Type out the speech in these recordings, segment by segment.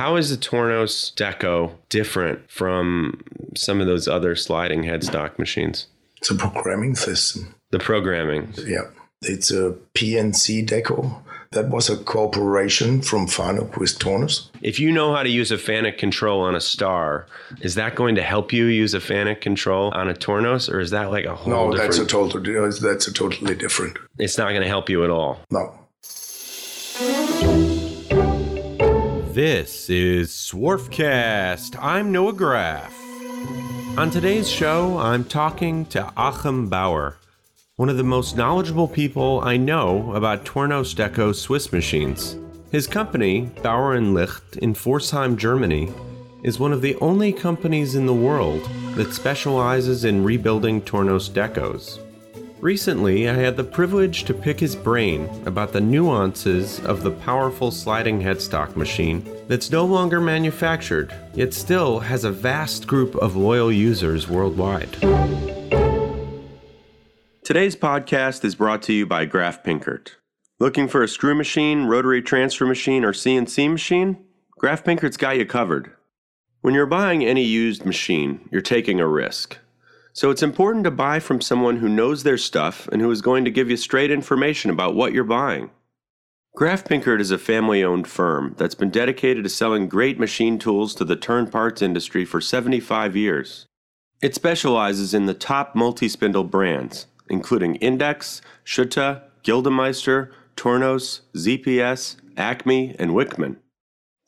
How is the Tornos Deco different from some of those other sliding headstock machines? It's a programming system. The programming. Yeah. It's a PNC Deco. That was a cooperation from Fanuc with Tornos. If you know how to use a FANUC control on a star, is that going to help you use a FANUC control on a Tornos, or is that like a whole No, different? that's a total. That's a totally different. it's not going to help you at all. No. This is Swarfcast. I'm Noah Graff. On today's show, I'm talking to Achim Bauer, one of the most knowledgeable people I know about Tornos Deco Swiss machines. His company, Bauer Licht in Pforzheim, Germany, is one of the only companies in the world that specializes in rebuilding Tornos Decos. Recently, I had the privilege to pick his brain about the nuances of the powerful sliding headstock machine that's no longer manufactured, yet still has a vast group of loyal users worldwide. Today's podcast is brought to you by Graff Pinkert. Looking for a screw machine, rotary transfer machine, or CNC machine? Graff Pinkert's got you covered. When you're buying any used machine, you're taking a risk. So it's important to buy from someone who knows their stuff and who is going to give you straight information about what you're buying. Graff Pinkert is a family owned firm that's been dedicated to selling great machine tools to the turn parts industry for 75 years. It specializes in the top multi spindle brands, including Index, Schutte, Gildemeister, Tornos, ZPS, Acme, and Wickman.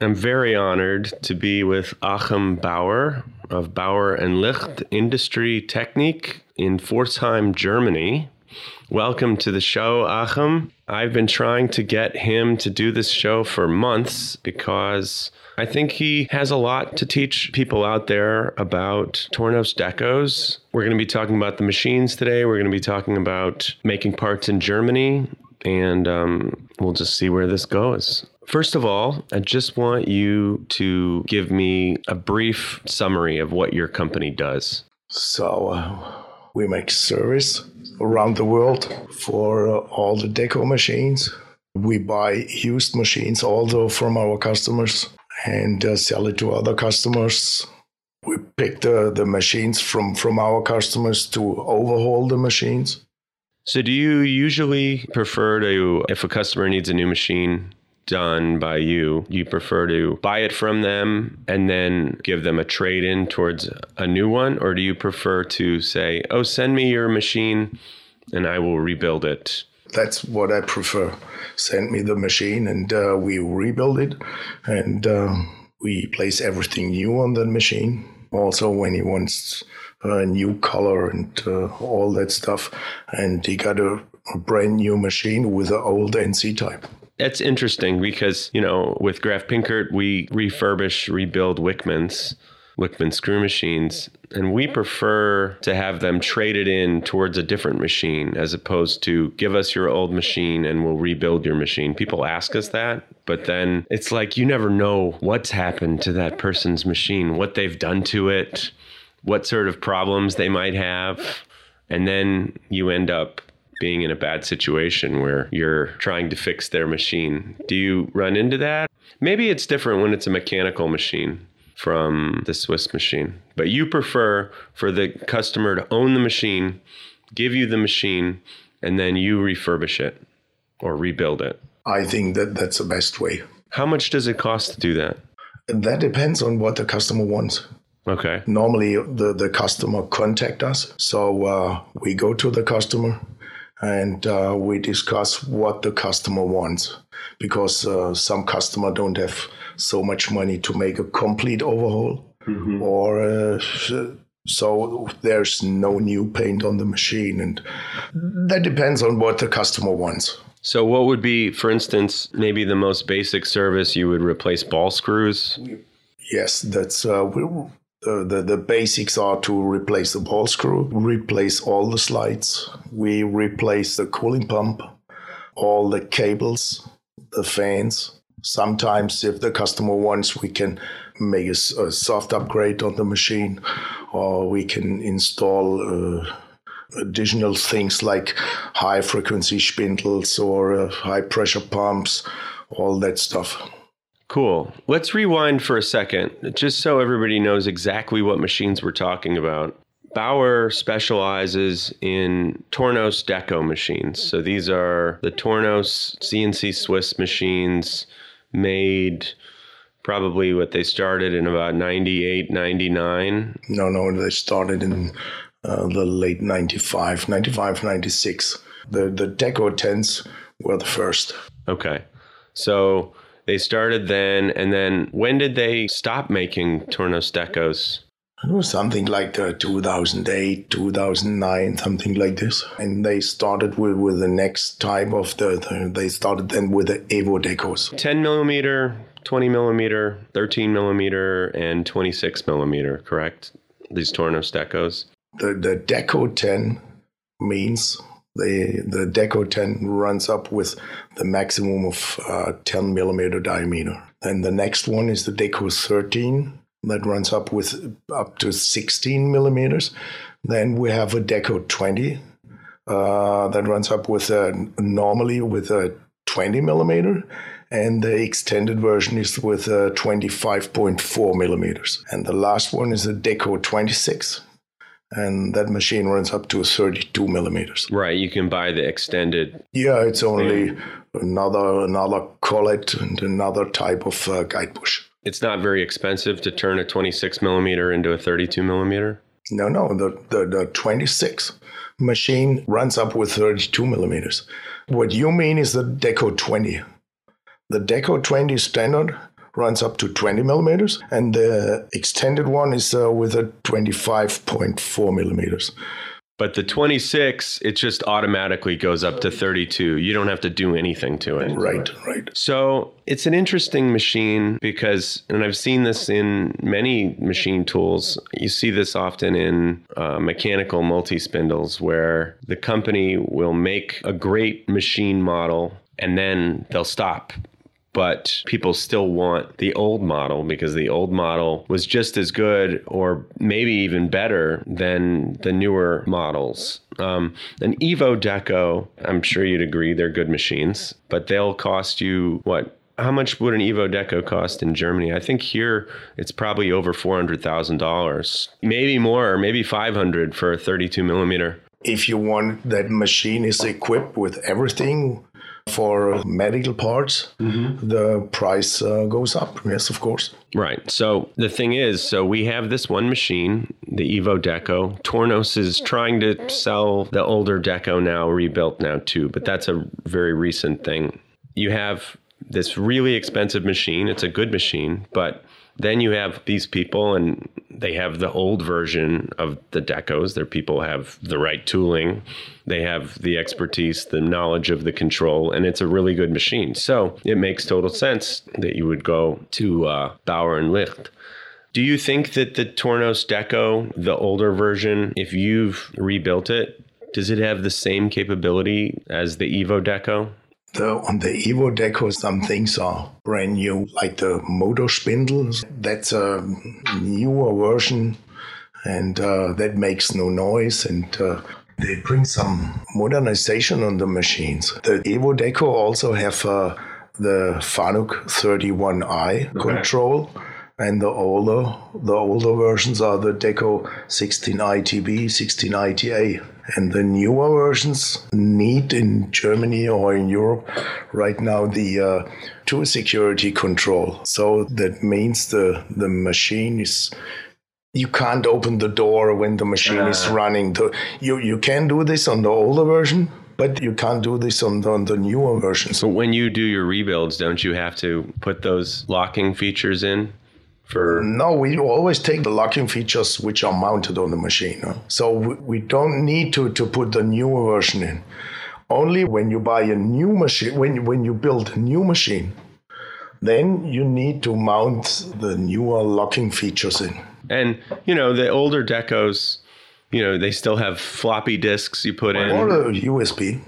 am very honored to be with Achim Bauer of Bauer and Licht Industry Technique in Pforzheim, Germany. Welcome to the show, Achim. I've been trying to get him to do this show for months because I think he has a lot to teach people out there about Tornos Decos. We're going to be talking about the machines today. We're going to be talking about making parts in Germany, and um, we'll just see where this goes. First of all, I just want you to give me a brief summary of what your company does. So uh, we make service around the world for uh, all the deco machines. We buy used machines also from our customers and uh, sell it to other customers. We pick the, the machines from, from our customers to overhaul the machines. So, do you usually prefer to, if a customer needs a new machine, done by you, you prefer to buy it from them and then give them a trade in towards a new one? Or do you prefer to say, oh, send me your machine and I will rebuild it? That's what I prefer. Send me the machine and uh, we rebuild it and uh, we place everything new on the machine. Also, when he wants a new color and uh, all that stuff, and he got a, a brand new machine with an old NC type. That's interesting because, you know, with Graff Pinkert, we refurbish, rebuild Wickmans, Wickman screw machines, and we prefer to have them traded in towards a different machine as opposed to give us your old machine and we'll rebuild your machine. People ask us that, but then it's like you never know what's happened to that person's machine, what they've done to it, what sort of problems they might have. And then you end up being in a bad situation where you're trying to fix their machine. Do you run into that? Maybe it's different when it's a mechanical machine from the Swiss machine, but you prefer for the customer to own the machine, give you the machine, and then you refurbish it or rebuild it. I think that that's the best way. How much does it cost to do that? That depends on what the customer wants. Okay. Normally, the, the customer contact us, so uh, we go to the customer and uh, we discuss what the customer wants because uh, some customer don't have so much money to make a complete overhaul Mm-hmm. or uh, so there's no new paint on the machine and that depends on what the customer wants So, what would be, for instance, maybe the most basic service you would replace ball screws? Yes, that's uh, we, the, the, the basics are to replace the ball screw, replace all the slides, we replace the cooling pump, all the cables, the fans. Sometimes, if the customer wants, we can make a, a soft upgrade on the machine, or we can install. Uh, additional things like high frequency spindles or uh, high pressure pumps, all that stuff. Cool. Let's rewind for a second, just so everybody knows exactly what machines we're talking about. Bauer specializes in Tornos Deco machines. So these are the Tornos CNC Swiss machines made probably what they started in about 98, 99. No, no, they started in uh, the late 95, 95, 96. The, the Deco 10s were the first. Okay. So they started then, and then when did they stop making Tornos Decos? It was something like uh, 2008, 2009, something like this. And they started with, with the next type of the, the they started then with the Evo Decos. 10 millimeter, 20 millimeter, 13 millimeter, and 26 millimeter, correct? These Tornos Decos the, the Deco 10 means the, the Deco 10 runs up with the maximum of uh, 10 millimeter diameter. And the next one is the Deco 13 that runs up with up to 16 millimeters. Then we have a Deco 20 uh, that runs up with a, normally with a 20 millimeter and the extended version is with a 25.4 millimeters. And the last one is a Deco 26 and that machine runs up to 32 millimeters. Right, you can buy the extended. Yeah, it's only another another collet and another type of uh, guide bush. It's not very expensive to turn a 26 millimeter into a 32 millimeter. No, no, the, the, the 26 machine runs up with 32 millimeters. What you mean is the Deco 20. The Deco 20 standard runs up to 20 millimeters, and the extended one is uh, with a 25.4 millimeters. But the 26, it just automatically goes up to 32. You don't have to do anything to it. Right, right. So it's an interesting machine because, and I've seen this in many machine tools. You see this often in uh, mechanical multi spindles where the company will make a great machine model and then they'll stop but people still want the old model because the old model was just as good or maybe even better than the newer models. Um, an Evo Deco, I'm sure you'd agree, they're good machines, but they'll cost you what? How much would an Evo Deco cost in Germany? I think here it's probably over four hundred thousand dollars, maybe more, or maybe five hundred for a thirty-two millimeter. If you want that machine is equipped with everything, for medical parts, mm-hmm. the price uh, goes up. Yes, of course. Right. So the thing is, so we have this one machine, the Evo Deco. Tornos is trying to sell the older Deco now, rebuilt now too, but that's a very recent thing. You have this really expensive machine. It's a good machine, but then you have these people, and they have the old version of the decos. Their people have the right tooling, they have the expertise, the knowledge of the control, and it's a really good machine. So it makes total sense that you would go to uh, Bauer and Licht. Do you think that the Tornos Deco, the older version, if you've rebuilt it, does it have the same capability as the Evo Deco? The, on the Evo Deco, some things are brand new, like the motor spindles. That's a newer version, and uh, that makes no noise. And uh, they bring some modernization on the machines. The Evo Deco also have uh, the Fanuc 31i okay. control and the older the older versions are the Deco 16ITB, 16ITA. And the newer versions need in Germany or in Europe right now the uh, tool security control. So that means the the machine is you can't open the door when the machine uh. is running. The, you you can do this on the older version, but you can't do this on the, on the newer version. So when you do your rebuilds, don't you have to put those locking features in? For no we always take the locking features which are mounted on the machine so we don't need to, to put the newer version in Only when you buy a new machine, when, when you build a new machine, then you need to mount the newer locking features in. And, you know, the older decos, you know, they still have floppy disks you put in. Or a USB.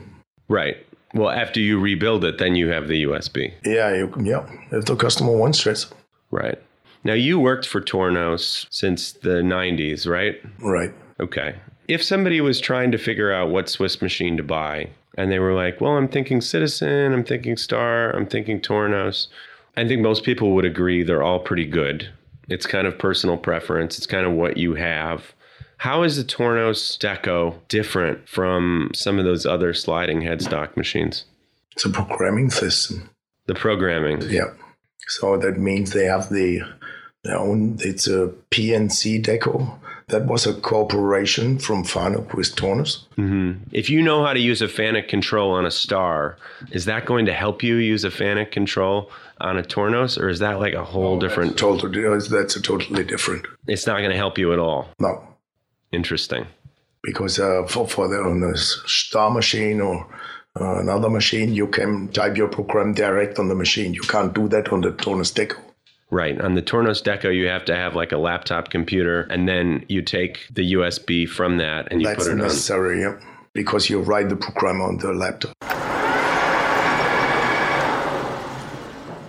Right. Well, after you rebuild it, then you have the USB. Yeah, you, yeah. If the customer wants it. Right. Now, you worked for Tornos since the 90s, right? Right. Okay. If somebody was trying to figure out what Swiss machine to buy, and they were like, well, I'm thinking Citizen, I'm thinking Star, I'm thinking Tornos, I think most people would agree they're all pretty good. It's kind of personal preference, it's kind of what you have. How is the Tornos Deco different from some of those other sliding headstock machines? It's a programming system. The programming. Yeah. So that means they have the own, it's a PNC Deco. That was a cooperation from Fanuc with Tornos. Mm-hmm. If you know how to use a FANUC control on a Star, is that going to help you use a FANUC control on a Tornos, or is that like a whole Oh, different? Totally, that's a totally different. It's not going to help you at all. No, Interesting. because uh, for for the on a Star machine or uh, another machine, you can type your program direct on the machine. You can't do that on the Tornos Deco. Right. On the Tornos Deco, you have to have like a laptop computer, and then you take the USB from that and you That's put it on. necessary, yeah, because you write the program on the laptop.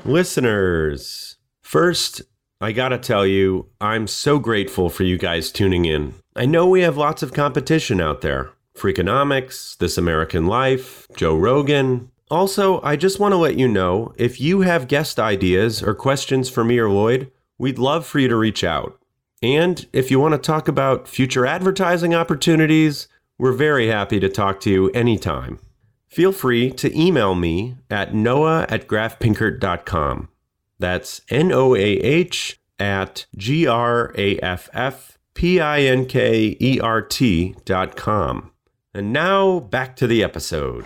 Listeners, first, I gotta tell you, I'm so grateful for you guys tuning in. I know we have lots of competition out there Freakonomics, This American Life, Joe Rogan. Also, I just want to let you know if you have guest ideas or questions for me or Lloyd, we'd love for you to reach out. And if you want to talk about future advertising opportunities, we're very happy to talk to you anytime. Feel free to email me at noah at graffpinkert.com. That's N O A H at G R A F F P I N K E R T dot com. And now back to the episode.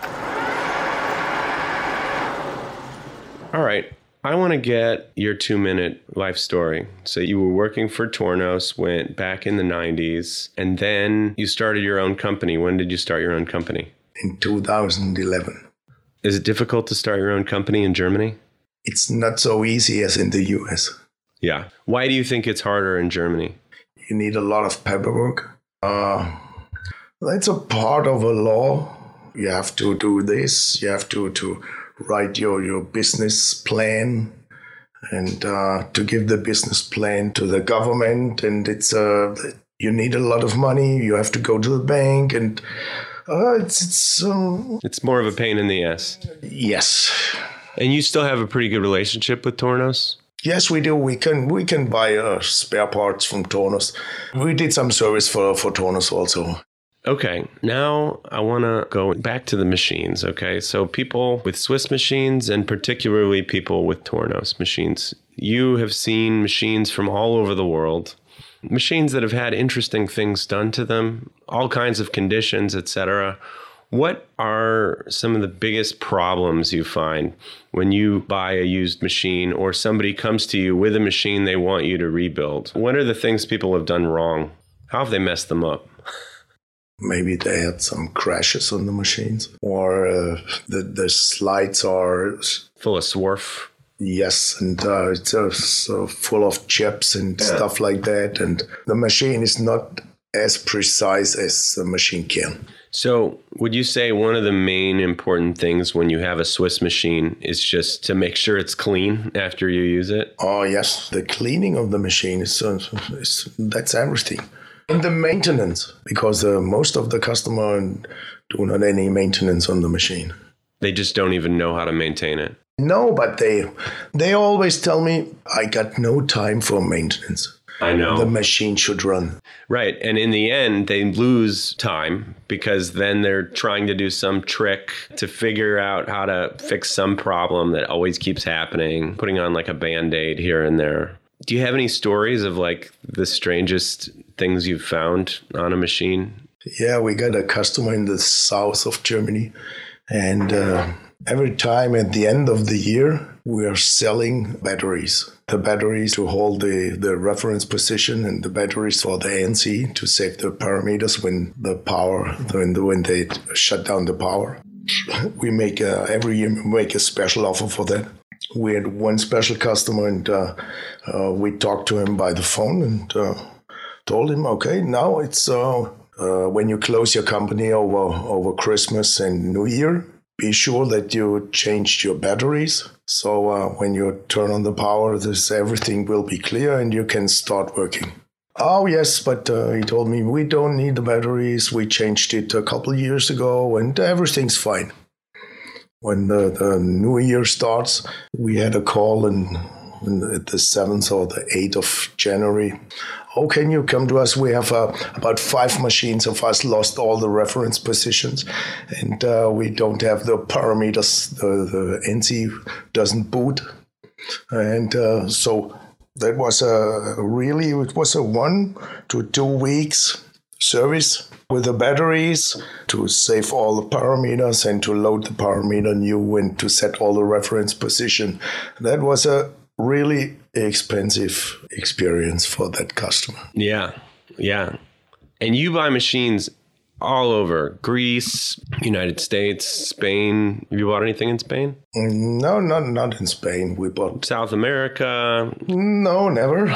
All right. I want to get your two minute life story. So, you were working for Tornos, went back in the 90s, and then you started your own company. When did you start your own company? In 2011, Is it difficult to start your own company in Germany? it's not so easy as in the US. Yeah. Why do you think it's harder in Germany? You need a lot of paperwork. Uh, that's a part of a law. You have to do this. You have to to write your your business plan and uh, to give the business plan to the government. And it's uh, you need a lot of money. You have to go to the bank and. Uh, it's it's um, It's more of a pain in the ass. yes, And you still have a pretty good relationship with Tornos? yes we do. We can we can buy uh, spare parts from Tornos. We did some service for for Tornos also. Okay, now I want to go back to the machines. Okay, so people with Swiss machines and particularly people with Tornos machines, you have seen machines from all over the world, machines that have had interesting things done to them, all kinds of conditions, etc. What are some of the biggest problems you find when you buy a used machine or somebody comes to you with a machine they want you to rebuild? What are the things people have done wrong? How have they messed them up? Maybe they had some crashes on the machines, or uh, the the slides are Full of swarf. yes, and uh, it's uh, so full of chips and stuff like that, and the machine is not as precise as the machine can. So, would you say one of the main important things when you have a Swiss machine is just to make sure it's clean after you use it? Oh yes, the cleaning of the machine is, uh, is that's everything. And the maintenance, because uh, most of the customer do not any maintenance on the machine. They just don't even know how to maintain it. No, but they they always tell me I got no time for maintenance. I know. The machine should run. right. And in the end, they lose time because then they're trying to do some trick to figure out how to fix some problem that always keeps happening, putting on like a band aid here and there. Do you have any stories of like the strangest things you've found on a machine? Yeah, we got a customer in the south of Germany, and uh, every time at the end of the year, we are selling batteries. The batteries to hold the, the reference position and the batteries for the ANC to save the parameters when the power, when, the, when they shut down the power. we make a, every year we make a special offer for that. We had one special customer, and uh, uh, we talked to him by the phone and uh, told him, okay, now it's uh, uh, when you close your company over over Christmas and New Year, be sure that you changed your batteries. So uh, when you turn on the power, this everything will be clear and you can start working. Oh yes, but uh, he told me we don't need the batteries. We changed it a couple years ago, and everything's fine. When the, the new year starts, we had a call in the seventh or the eighth of January. Oh, can you come to us? We have uh, about five machines of us lost all the reference positions, and uh, we don't have the parameters. The, the NC doesn't boot, and uh, so that was a really it was a one to two weeks service with the batteries to save all the parameters and to load the parameter new and to set all the reference position that was a really expensive experience for that customer yeah yeah and you buy machines all over Greece, United States, Spain. Have you bought anything in Spain? No, not not in Spain. We bought South America. No, never.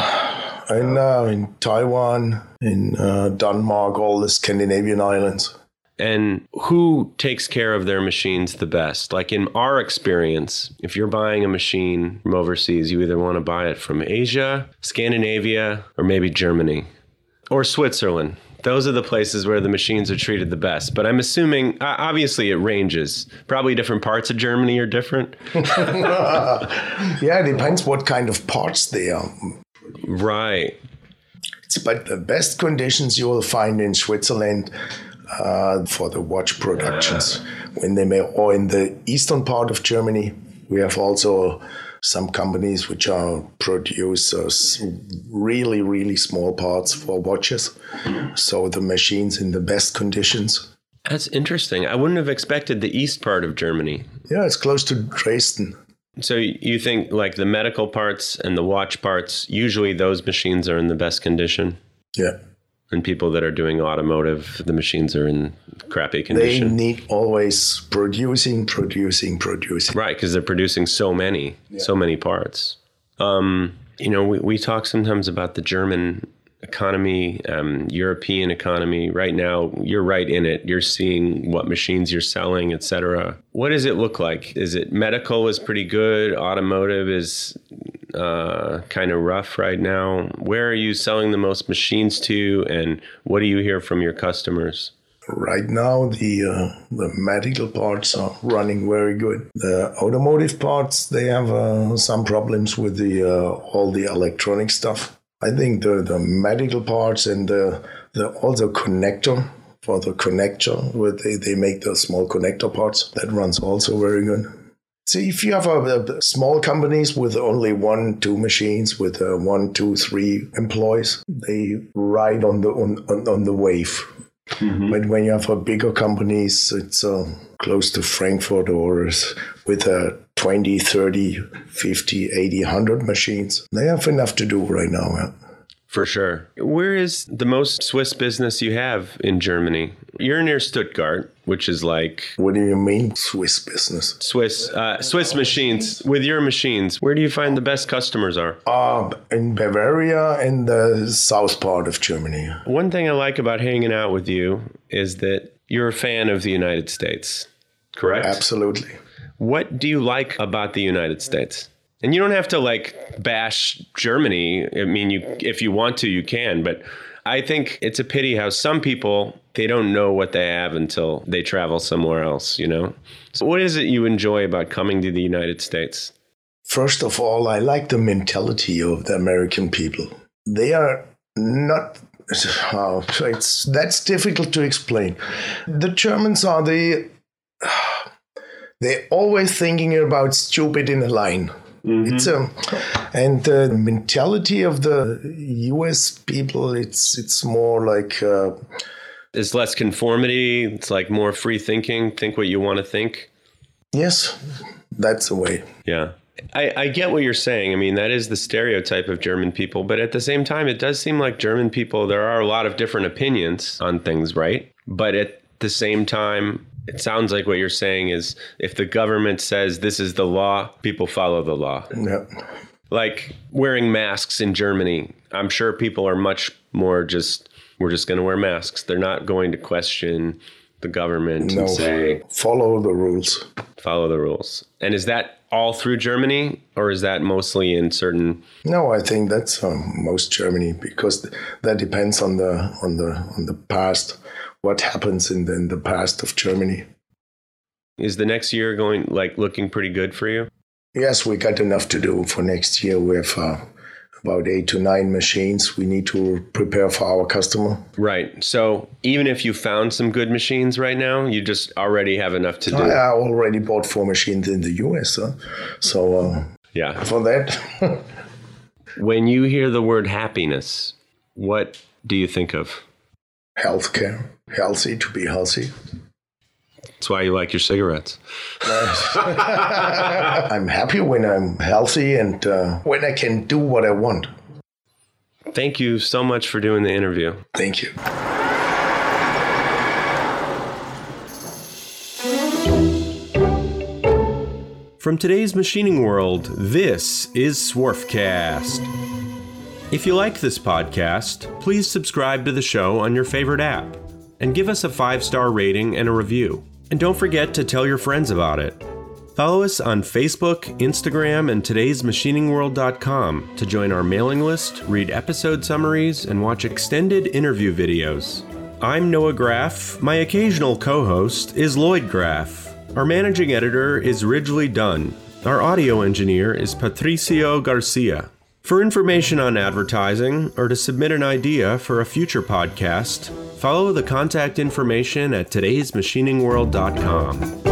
In uh, in Taiwan, in uh, Denmark, all the Scandinavian islands. And who takes care of their machines the best? Like in our experience, if you're buying a machine from overseas, you either want to buy it from Asia, Scandinavia, or maybe Germany or Switzerland those are the places where the machines are treated the best. But I'm assuming, obviously, it ranges. Probably different parts of Germany are different. yeah, it depends what kind of parts they are. Right. It's, but the best conditions you will find in Switzerland uh, for the watch productions. When they may, or in the eastern part of Germany, we have also some companies which are producers really really small parts for watches. So the machines in the best conditions. That's interesting. I wouldn't have expected the east part of germany. Yeah it's close to dresden so you think like the medical parts and the watch parts usually those machines are in the best condition yeah and people that are doing automotive, the machines are in crappy condition. They need always producing, producing, producing. Right, because they're producing so many, yeah. so many parts. Um, you know, we, we talk sometimes about the German economy, um, European economy. Right now, you're right in it. You're seeing what machines you're selling, et cetera. What does it look like? Is it medical is pretty good? Automotive is uh, kind of rough right now. Where are you selling the most machines to, and what do you hear from your customers? Right now, the uh, the medical parts are running very good. The automotive parts they have uh, some problems with the uh, all the electronic stuff. I think the, the medical parts and the, the also connector for the connector where they, they make the small connector parts that runs also very good. See, if you have a, a small companies with only one, two machines, with uh, one, two, three employees, they ride on the on, on, on the wave. Mm-hmm. But when you have a bigger companies, it's uh, close to Frankfurt or with a 20, 30, 50, 80, 100 machines. They have enough to do right now. Yeah. For sure. Where is the most Swiss business you have in Germany? You're near Stuttgart, which is like. What do you mean, Swiss business? Swiss, uh, Swiss machines. With your machines, where do you find the best customers are? Uh, in Bavaria and the south part of Germany. One thing I like about hanging out with you is that you're a fan of the United States, correct? Absolutely. What do you like about the United States? And you don't have to like bash Germany. I mean, you if you want to, you can, but I think it's a pity how some people they don't know what they have until they travel somewhere else, you know? So what is it you enjoy about coming to the United States? First of all, I like the mentality of the American people. They are not oh, it's that's difficult to explain. The Germans are the they're always thinking about stupid in a line. Mm-hmm. It's um, and the mentality of the U.S. people, it's it's more like uh, it's less conformity. It's like more free thinking. Think what you want to think. Yes, that's the way. Yeah. I, I, get what you're saying. I mean, that is the stereotype of German people. But at the same time, it does seem like German people, there are a lot of different opinions on things, right? But at the same time, It sounds like what you're saying is if the government says this is the law, people follow the law. Yeah. Like wearing masks in Germany, I'm sure people are much more just, we're just going to wear masks. They're not going to question the government No, and say, follow the rules. follow the rules. And is that all through Germany or is that mostly in certain No, I think that's um, most Germany because th- that depends on the on the on the past. What happens in the, in the past of Germany? is the next year going like looking pretty good for you? Yes, we got enough to do for next year. We have uh, about eight to nine machines we need to prepare for our customer. Right. So even if you found some good machines right now, you just already have enough to do. I already bought four machines in the US, huh? so uh, Yeah. for that, When you hear the word happiness, what do you think of? healthcare, healthy to be healthy. That's why you like your cigarettes. I'm happy when I'm healthy and uh, when I can do what I want. Thank you so much for doing the interview. Thank you. From today's machining world, this is Swarfcast. If you like this podcast, please subscribe to the show on your favorite app and give us a five star rating and a review. And don't forget to tell your friends about it. Follow us on Facebook, Instagram, and today'smachiningworld.com to join our mailing list, read episode summaries, and watch extended interview videos. I'm Noah Graff. My occasional co host is Lloyd Graff. Our managing editor is Ridgely Dunn. Our audio engineer is Patricio Garcia. For information on advertising or to submit an idea for a future podcast, follow the contact information at today'smachiningworld.com.